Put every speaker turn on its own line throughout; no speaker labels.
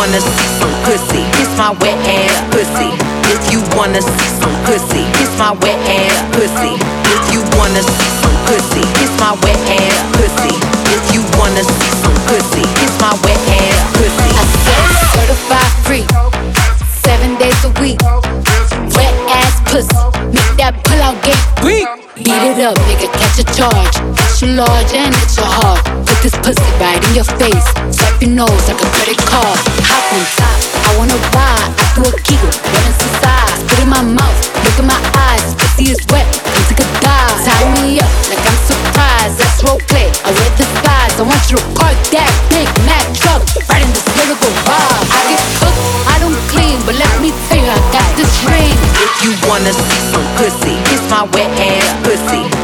wanna see some pussy, kiss my wet ass pussy. If you wanna see some pussy, kiss my wet ass pussy. If you wanna see some pussy, kiss my wet ass pussy. If you wanna see some pussy, kiss my wet ass pussy.
I said certified free, seven days a week. Wet ass pussy, make that pull out get weak. Beat it up, nigga, catch a charge. Extra large and extra hard. Put this pussy right in your face. Swipe your nose like a credit card. I wanna ride. I do a giggle, run inside. Spit in my mouth, look in my eyes. Pussy is wet, take a dive. Tie me up like I'm surprised. That's role play. I wear thighs. I want you to that big Mack truck right in this lyrical vibe. I get cooked, I don't clean, but let me tell you, I got this ring.
If you wanna see some pussy, kiss my wet ass pussy.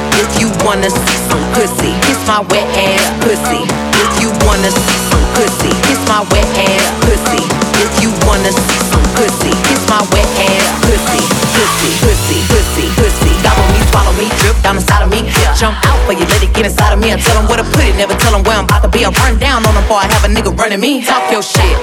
If you wanna see some pussy, kiss my wet ass pussy. If you wanna see some pussy, kiss my wet ass pussy. If you wanna see some pussy, kiss my wet ass pussy. Pussy, pussy, pussy, pussy. Gobble me, swallow me, drip down inside of me. Jump out for you, let it get inside of me. And tell them where to put it, never tell them where I'm about to be. I'll run down on them before I have a nigga running me. Talk your shit,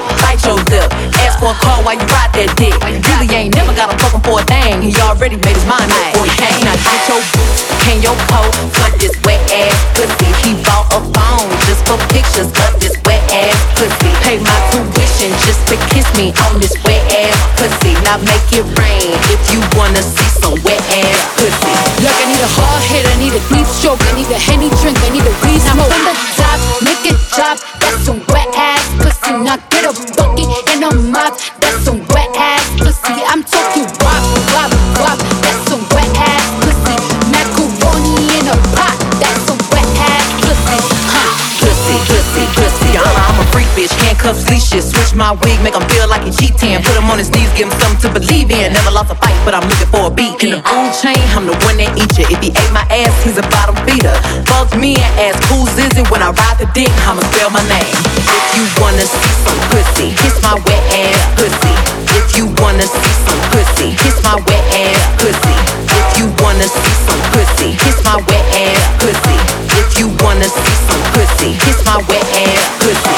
for a call while you ride that dick. Really ain't never got him fucking for a thing. He already made his mind up he came. Now get your boots, hang your coat, fuck this wet ass pussy. He bought a phone just for pictures of this wet ass pussy. Pay my tuition just to kiss me on this wet ass pussy. Now make it rain if handcuffs, leashes. Switch my wig, make him feel like he cheating. Put him on his knees, give him something to believe in. Never lost a fight, but I'm looking for a beat. In the food chain, I'm the one that eat you. If he ate my ass, he's a bottom feeder. Fuck me and ask who's is it when I ride the dick, I'ma spell my name. If you wanna see some pussy, kiss my wet ass pussy. If you wanna see some pussy, kiss my wet ass pussy. If you wanna see some pussy, kiss my wet ass pussy. If you wanna see some pussy, kiss my wet ass pussy.